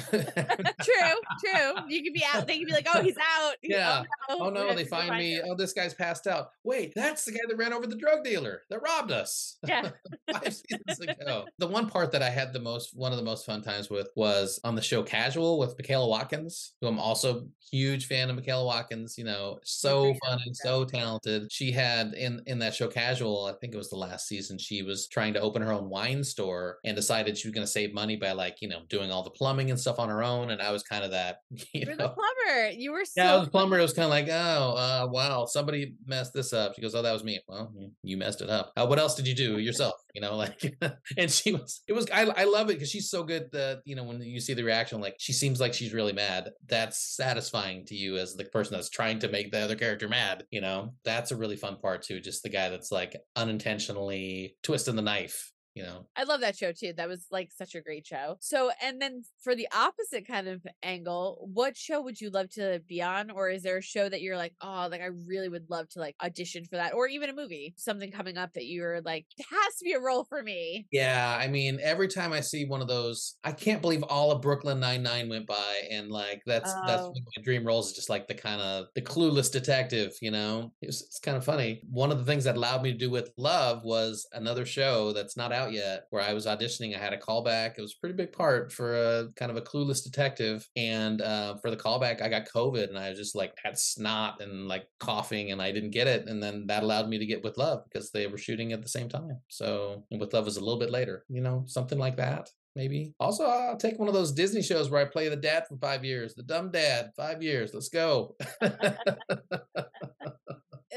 true. You could be out. They could be like, oh, he's out. Yeah. Oh no, oh, no they find me. Him. Oh, this guy's passed out. Wait, that's the guy that ran over the drug dealer that robbed us. Yeah. Five seasons ago. The one part that I had the most, one of the most fun times with was on the show Casual with Michaela Watkins, who I'm also huge fan of Michaela Watkins. You know, so funny, so talented. She had in in that show Casual, I think it was the last season. She was trying to open her own wine store and decided she was going to save money by like you know doing all the plumbing and stuff on her own. And I was kind of that. You You're the plumber. You were so yeah, I was plumber. It was kind of like oh uh, wow, somebody messed this up. She goes, oh that was me. Well, you messed it up. Uh, what else did you do yourself? You know, like and she was. It was. I I love it because she's so good that you know when you see the reaction, like she seems like she's really mad. That's satisfying to you as the person that's trying to make the other character mad. You know, that's a really fun part too. Just the guy that's like unintentionally twisting the knife you know? I love that show too that was like such a great show. So and then for the opposite kind of angle what show would you love to be on? Or is there a show that you're like oh like i really would love to like audition for that or even a movie something coming up that you're like has to be a role for me. Yeah i mean every time i see one of those i can't believe all of brooklyn 99 went by and like that's oh. that's my dream roles is just like the kind of the clueless detective you know? It's, it's kind of funny. One of the things that allowed me to do with love was another show that's not out out yet where I was auditioning. I had a callback. It was a pretty big part for a kind of a clueless detective. And uh, for the callback, I got COVID and I just like had snot and like coughing and I didn't get it. And then that allowed me to get with love because they were shooting at the same time. So with love was a little bit later, you know, something like that maybe. Also, I'll take one of those Disney shows where I play the dad for five years, the dumb dad, five years. Let's go.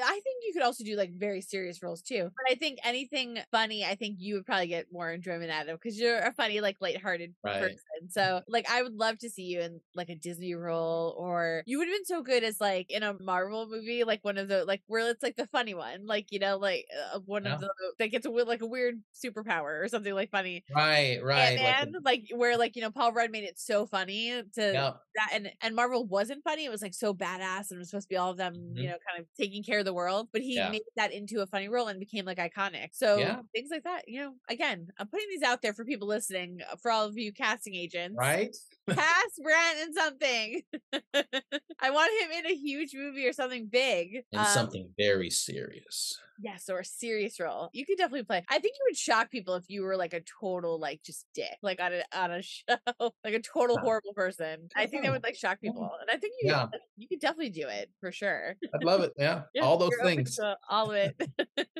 I think you could also do like very serious roles too. But I think anything funny, I think you would probably get more enjoyment out of because you're a funny, like lighthearted right. person. So like I would love to see you in like a Disney role or you would have been so good as like in a Marvel movie, like one of the like where it's like the funny one, like you know, like uh, one yeah. of the that gets a like a weird superpower or something like funny. Right, right. And like, like, where like you know Paul Rudd made it so funny to that and and Marvel wasn't funny. It was like so badass and it was supposed to be all of them, mm-hmm. you know, kind of taking care of the world. but he Yeah. made that into a funny role and became like iconic. So Yeah. things like that, you know, again, I'm putting these out there for people listening, uh, for all of you casting agents. Right? Cast Brent in something. I want him in a huge movie or something big. And Um, something very serious. Yes, or a serious role. You could definitely play. I think you would shock people if you were like a total like just dick, like on a on a show, like a total horrible person. I think that would like shock people, and I think you Yeah. could, you could definitely do it for sure. I'd love it. Yeah. Yeah, All those things. all of it.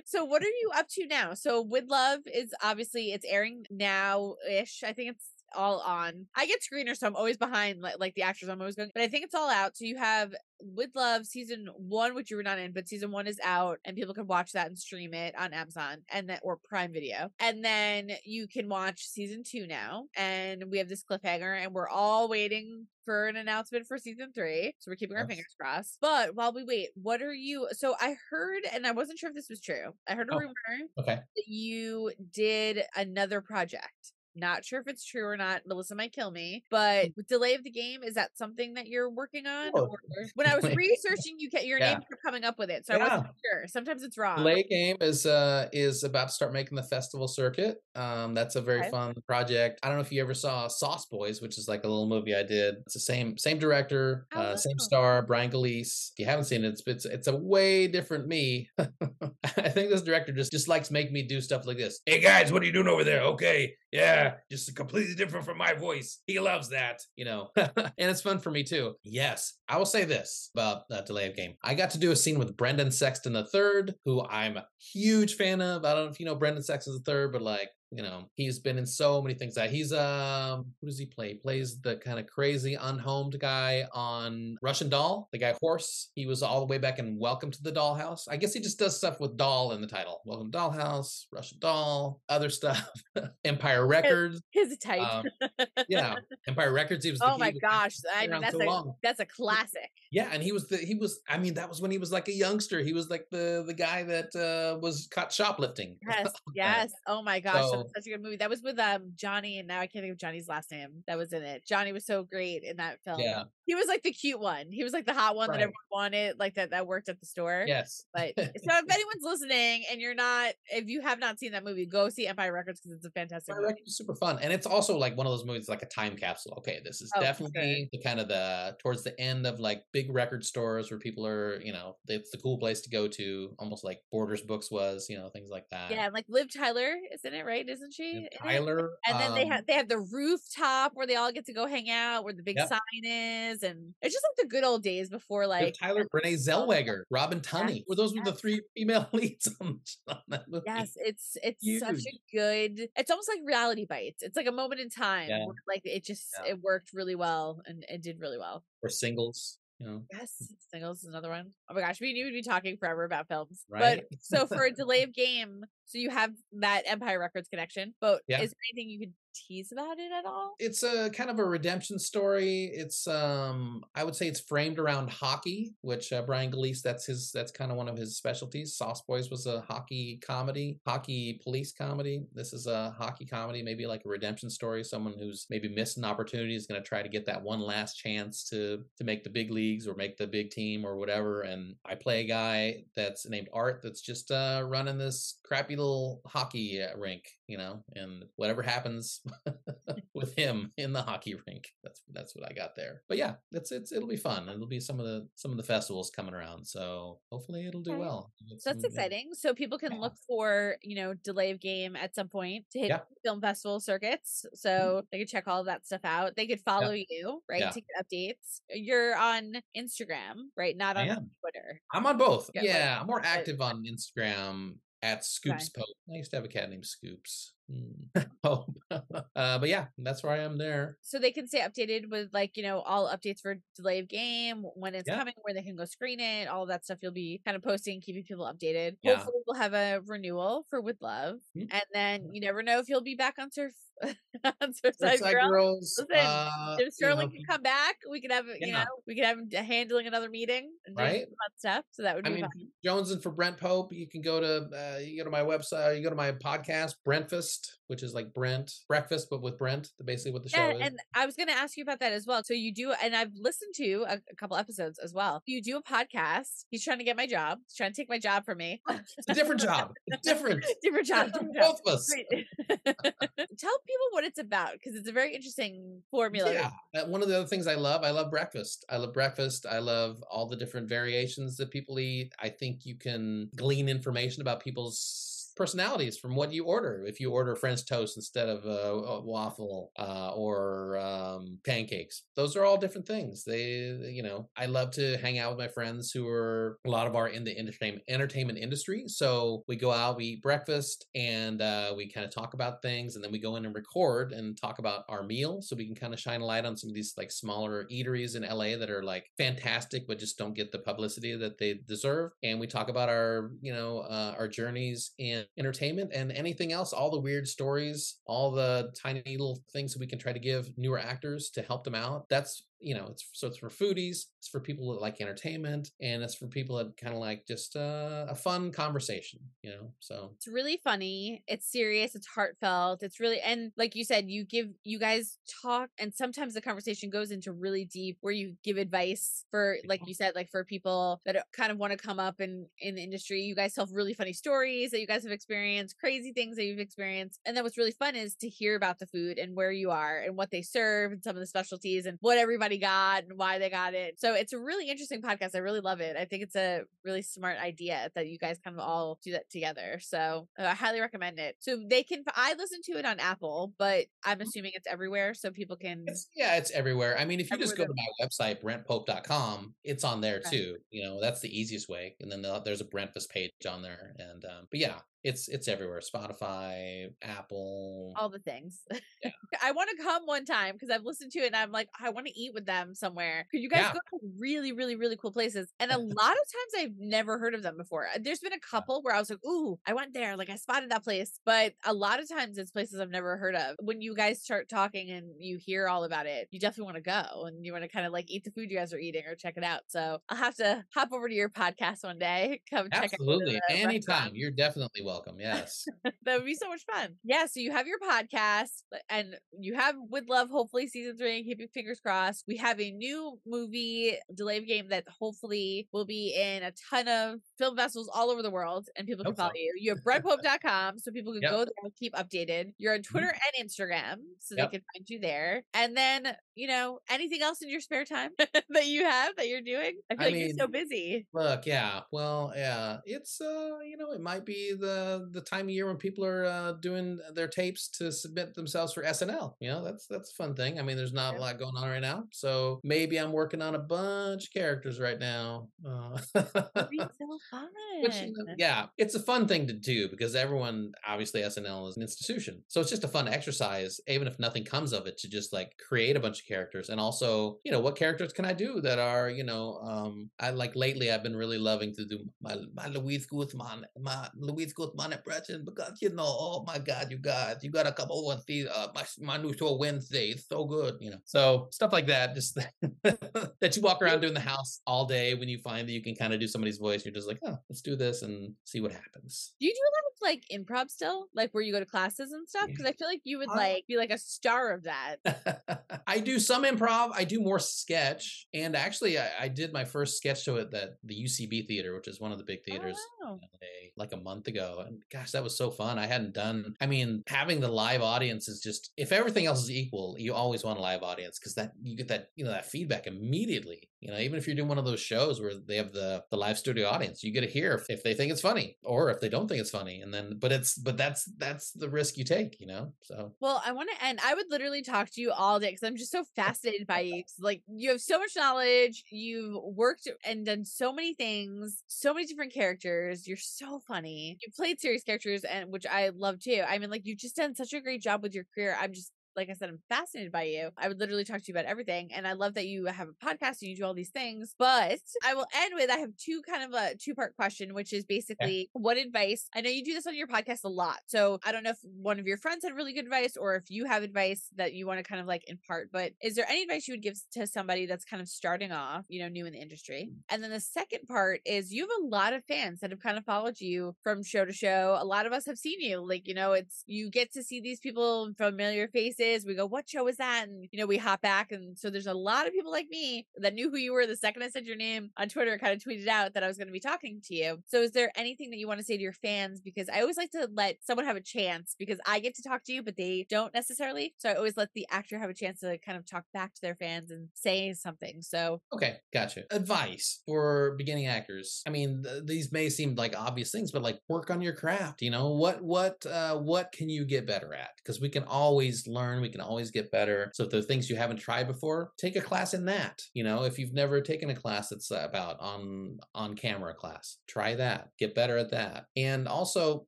so, what are you up to now? So, With Love is obviously it's airing now ish. I think it's all on. I get screeners, so I'm always behind like, like the actors. I'm always going, but I think it's all out. So you have With Love season one, which you were not in, but season one is out, and people can watch that and stream it on Amazon and that or Prime Video. And then you can watch season two now, and we have this cliffhanger, and we're all waiting for an announcement for season three. So we're keeping our fingers crossed. But while we wait, what are you? So I heard, and I wasn't sure if this was true. I heard a Oh. rumor Okay. that you did another project. Not sure if it's true or not. Melissa might kill me, but with delay of the game, is that something that you're working on? Oh, Or when I was researching, you get your Yeah. name kept coming up with it, so I wasn't sure. Sometimes it's wrong. Delay game is uh is about to start making the festival circuit. Um, that's a very Okay. fun project. I don't know if you ever saw Sauce Boys, which is like a little movie I did. It's the same same director, uh, same Oh. star, Brian Galise. If you haven't seen it, it's it's, it's a way different me. I think this director just just likes making me do stuff like this. Hey guys, what are you doing over there? Okay, yeah, just completely different from my voice. He loves that, you know, and it's fun for me too. Yes, I will say this about uh, delay of game. I got to do a scene with Brendan Sexton III, who I'm a huge fan of. I don't know if you know Brendan Sexton III, but like you know he's been in so many things that he's um who does he play he plays the kind of crazy unhomed guy on russian doll the guy horse he was all the way back in welcome to the dollhouse i guess he just does stuff with doll in the title welcome to dollhouse russian doll other stuff empire records His type. um, yeah empire records he was the, oh my gosh! I mean, that's so a long. that's a classic. yeah and he was the he was i mean that was when he was like a youngster he was like the the guy that uh was caught shoplifting Yes, yes. Oh my gosh, So- was such a good movie. That was with um Johnny, and now I can't think of Johnny's last name. That was in it. Johnny was so great in that film. yeah He was like the cute one. He was like the hot one that everyone wanted, like that that worked at the store. yes But so if anyone's listening and you're not, if you have not seen that movie, go see Empire Records because it's a fantastic Empire movie. Records super fun, and it's also like one of those movies, like a time capsule. Okay, this is Oh, definitely the kind of the towards the end of like big record stores where people are, you know, it's the cool place to go to, almost like Borders Books was, you know, things like that. Yeah, and like Liv Tyler is in it, right? Isn't she? And? Tyler, And then they um, have they have the rooftop where they all get to go hang out, where the big Yep. sign is, and it's just like the good old days before like Tyler, Renee Zellweger, Robin Tunney. Were those were the three female leads on, on that movie? Yes, it's it's such a good. It's almost like reality bites. It's like a moment in time. Yeah. Where, like it just Yeah. it worked really well and it did really well. Or singles, you know, Yes, singles is another one. Oh my gosh, we knew we'd be talking forever about films. Right? But so for a delay of game, so you have that Empire Records connection. But Yeah. is there anything you could tease about it at all? it's a kind of a redemption story. It's um I would say it's framed around hockey, which uh, Brian Galise that's his that's kind of one of his specialties. Sauce Boys was a hockey comedy, hockey police comedy. This is a hockey comedy, maybe like a redemption story. Someone who's maybe missed an opportunity is going to try to get that one last chance to to make the big leagues or make the big team or whatever. And I play a guy that's named Art that's just uh running this crappy little hockey uh, rink, you know, and whatever happens with him in the hockey rink. That's that's what I got there. But yeah, it's it's it'll be fun. It'll be some of the some of the festivals coming around. So hopefully it'll do Okay. well. So that's some, uh, exciting. So people can yeah. look for, you know, delay of game at some point to hit Yeah. Mm-hmm. film festival circuits. So they could check all of that stuff out. They could follow you, right? Yeah. To get updates. You're on Instagram, right? Not on. Twitter. I'm on both. Yeah. Yeah, I'm more active on Instagram at Scoops Pope. I used to have a cat named Scoops. Hmm. oh, uh, but yeah, that's where I am there. So they can stay updated with like, you know, all updates for delay of game, when it's Yeah. coming, where they can go screen it, all that stuff you'll be kind of posting, keeping people updated. Yeah. Hopefully we'll have a renewal for With Love. Mhm. And then you never know if you'll be back on Surf on Surfside Surfside Girl. Girls. Listen, uh, If you know, Sterling can come back, we could have, you know, we could have him handling another meeting and doing Right? fun stuff. So that would I be mean, fun. Jones and for Brent Pope, you can go to uh, you go to my website, you go to my podcast, Brentfast. Breakfast, which is like Brent breakfast, but with Brent. Basically, what the show Yeah, is. and I was going to ask you about that as well. So you do, and I've listened to a, a couple episodes as well. You do a podcast. He's trying to get my job. He's trying to take my job from me. it's a different job. It's different. different job. Different job. Both of us. Tell people what it's about because it's a very interesting formula. Yeah. One of the other things I love, I love breakfast. I love breakfast. I love all the different variations that people eat. I think you can glean information about people's personalities from what you order. If you order French toast instead of a, a waffle uh, or um, pancakes, those are all different things. They, you know, I love to hang out with my friends who are a lot of our in the entertainment entertainment industry. So we go out, we eat breakfast, and uh, we kind of talk about things, and then we go in and record and talk about our meal, so we can kind of shine a light on some of these like smaller eateries in LA that are like fantastic, but just don't get the publicity that they deserve. And we talk about our, you know, uh, our journeys in entertainment and anything else, all the weird stories, all the tiny little things that we can try to give newer actors to help them out. That's you know, it's so it's for foodies, it's for people that like entertainment, and it's for people that kind of like just uh, a fun conversation, you know. So It's really funny. It's serious. It's heartfelt. It's really and like you said, you give you guys talk, and sometimes the conversation goes into really deep, where you give advice for, like you said, like for people that kind of want to come up in in the industry. You guys tell really funny stories that you guys have experienced, crazy things that you've experienced, and then what's really fun is to hear about the food and where you are and what they serve and some of the specialties and what everybody got and why they got it. So it's a really interesting podcast. I really love it. I think it's a really smart idea that you guys kind of all do that together. So uh, I highly recommend it. So they can, I listen to it on Apple, but I'm assuming it's everywhere so people can. it's yeah, it's everywhere. I mean, if you just go to my website brentpope.com, it's on there Okay. too. You know, that's the easiest way. And then the- there's a breakfast page on there, and um, but yeah, it's it's everywhere. Spotify, Apple. all the things. yeah. I want to come one time because I've listened to it and I'm like, I want to eat with them somewhere. Could you guys Yeah. go to really, really, really cool places? And a lot of times I've never heard of them before. Uh, There's been a couple where I was like, ooh, I went there, like I spotted that place. But a lot of times it's places I've never heard of. When you guys start talking and you hear all about it, you definitely want to go and you want to kind of like eat the food you guys are eating or check it out. So I'll have to hop over to your podcast one day. Come check out Absolutely, anytime. restaurant. You're definitely welcome. Yes. that would be so much fun. Yeah, so you have your podcast and you have with love hopefully season 3 keep your fingers crossed. We have a new movie delay of game that hopefully will be in a ton of film festivals all over the world and people can Hope so. follow you. You have brentpope.com so people can Yep. go there and keep updated. You're on Twitter and Instagram so Yep. they can find you there. And then, you know, anything else in your spare time that you have that you're doing? I feel I like you're so busy. Look, yeah. Well, yeah. It's uh, you know, it might be the the time of year when people are uh, doing their tapes to submit themselves for SNL. You know, that's that's a fun thing. I mean, there's not Yeah. a lot going on right now, so maybe I'm working on a bunch of characters right now. Uh, so fun. Which, you know, yeah, it's a fun thing to do because everyone, obviously, SNL is an institution. So it's just a fun exercise, even if nothing comes of it, to just like create a bunch of characters. And also, you know, what characters can I do that are, you know, um, I like lately, I've been really loving to do my, my Luis Guzman, my Luis Guzman impression because, you know, oh my God, you guys, you got to come over and see uh, my, my new show Wednesday. It's so good, you know. So stuff like that, just that you walk around doing the house all day when you find that you can kind of do somebody's voice. You're just like, oh, let's do this and see what happens. Do you do a lot of like improv still? Like where you go to classes and stuff? Because I feel like you would Uh, like be like a star of that. I do some improv. I do more sketch, and actually, I, I did my first sketch show at that the UCB theater, which is one of the big theaters, Oh, wow. in LA, like a month ago. And gosh, that was so fun. I hadn't done. I mean, having the live audience is just if everything else is equal, you always want a live audience because that you get that you know that feedback immediately. You know, even if you're doing one of those shows where they have the the live studio audience, you get to hear if, if they think it's funny or if they don't think it's funny, and then but it's but that's that's the risk you take. You know, so Well, I want to end. I would literally talk to you all day because I'm just so fascinated by you. Like you have so much knowledge. You've worked and done so many things, so many different characters. You're so funny. You played serious characters, and which I love too. I mean, like you've just done such a great job with your career. I'm just like I said, I'm fascinated by you. I would literally talk to you about everything. And I love that you have a podcast and you do all these things. But I will end with I have two kind of a two part question, which is basically yeah. what advice I know you do this on your podcast a lot. So I don't know if one of your friends had really good advice or if you have advice that you want to kind of like impart. But is there any advice you would give to somebody that's kind of starting off, you know, new in the industry? Mm. And then the second part is you have a lot of fans that have kind of followed you from show to show. A lot of us have seen you. Like, you know, it's you get to see these people familiar faces. We go, what show is that? And, you know, we hop back. And so there's a lot of people like me that knew who you were the second I said your name on Twitter, kind of tweeted out that I was going to be talking to you. So is there anything that you want to say to your fans? Because I always like to let someone have a chance because I get to talk to you, but they don't necessarily. So I always let the actor have a chance to kind of talk back to their fans and say something. So, okay, gotcha. Advice for beginning actors. I mean, th- these may seem like obvious things, but like work on your craft. You know, what, what, uh, what can you get better at? Because we can always learn, we can always get better. So if there are things you haven't tried before, take a class in that. You know, if you've never taken a class that's about on on camera class, try that. Get better at that. And also,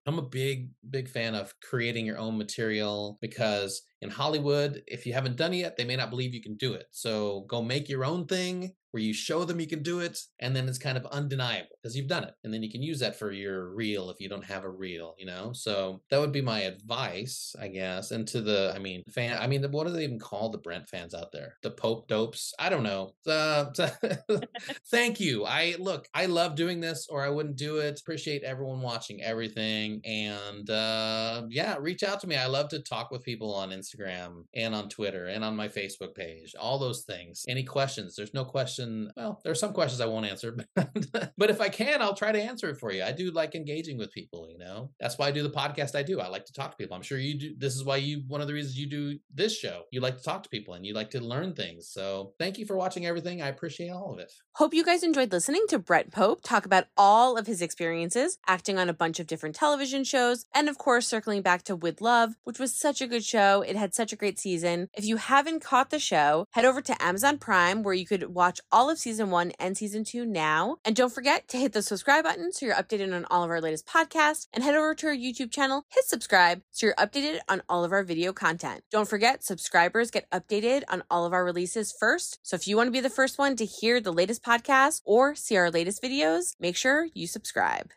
I'm a big big fan of creating your own material because in Hollywood, if you haven't done it yet, they may not believe you can do it. So go make your own thing where you show them you can do it and then it's kind of undeniable because you've done it and then you can use that for your reel if you don't have a reel you know? So that would be my advice i guess and to the i mean fan i mean what do they even call the brent fans out there? The pope dopes? I don't know. Uh, thank you. I look i love doing this or i wouldn't do it. Appreciate everyone watching everything and uh yeah reach out to me. I love to talk with people on instagram and on twitter and on my facebook page all those things any questions there's no question well, there are some questions I won't answer, but if I can, I'll try to answer it for you. I do like engaging with people, you know. That's why I do the podcast I do. I like to talk to people. I'm sure you do. This is why you, one of the reasons you do this show. You like to talk to people and you like to learn things. So thank you for watching everything. I appreciate all of it. Hope you guys enjoyed listening to Brent Pope talk about all of his experiences acting on a bunch of different television shows. And of course, circling back to With Love, which was such a good show. It had such a great season. If you haven't caught the show, head over to Amazon Prime where you could watch all of season one and season two now. And don't forget to hit the subscribe button so you're updated on all of our latest podcasts and head over to our YouTube channel, hit subscribe so you're updated on all of our video content. Don't forget, subscribers get updated on all of our releases first. So if you want to be the first one to hear the latest podcast or see our latest videos, make sure you subscribe.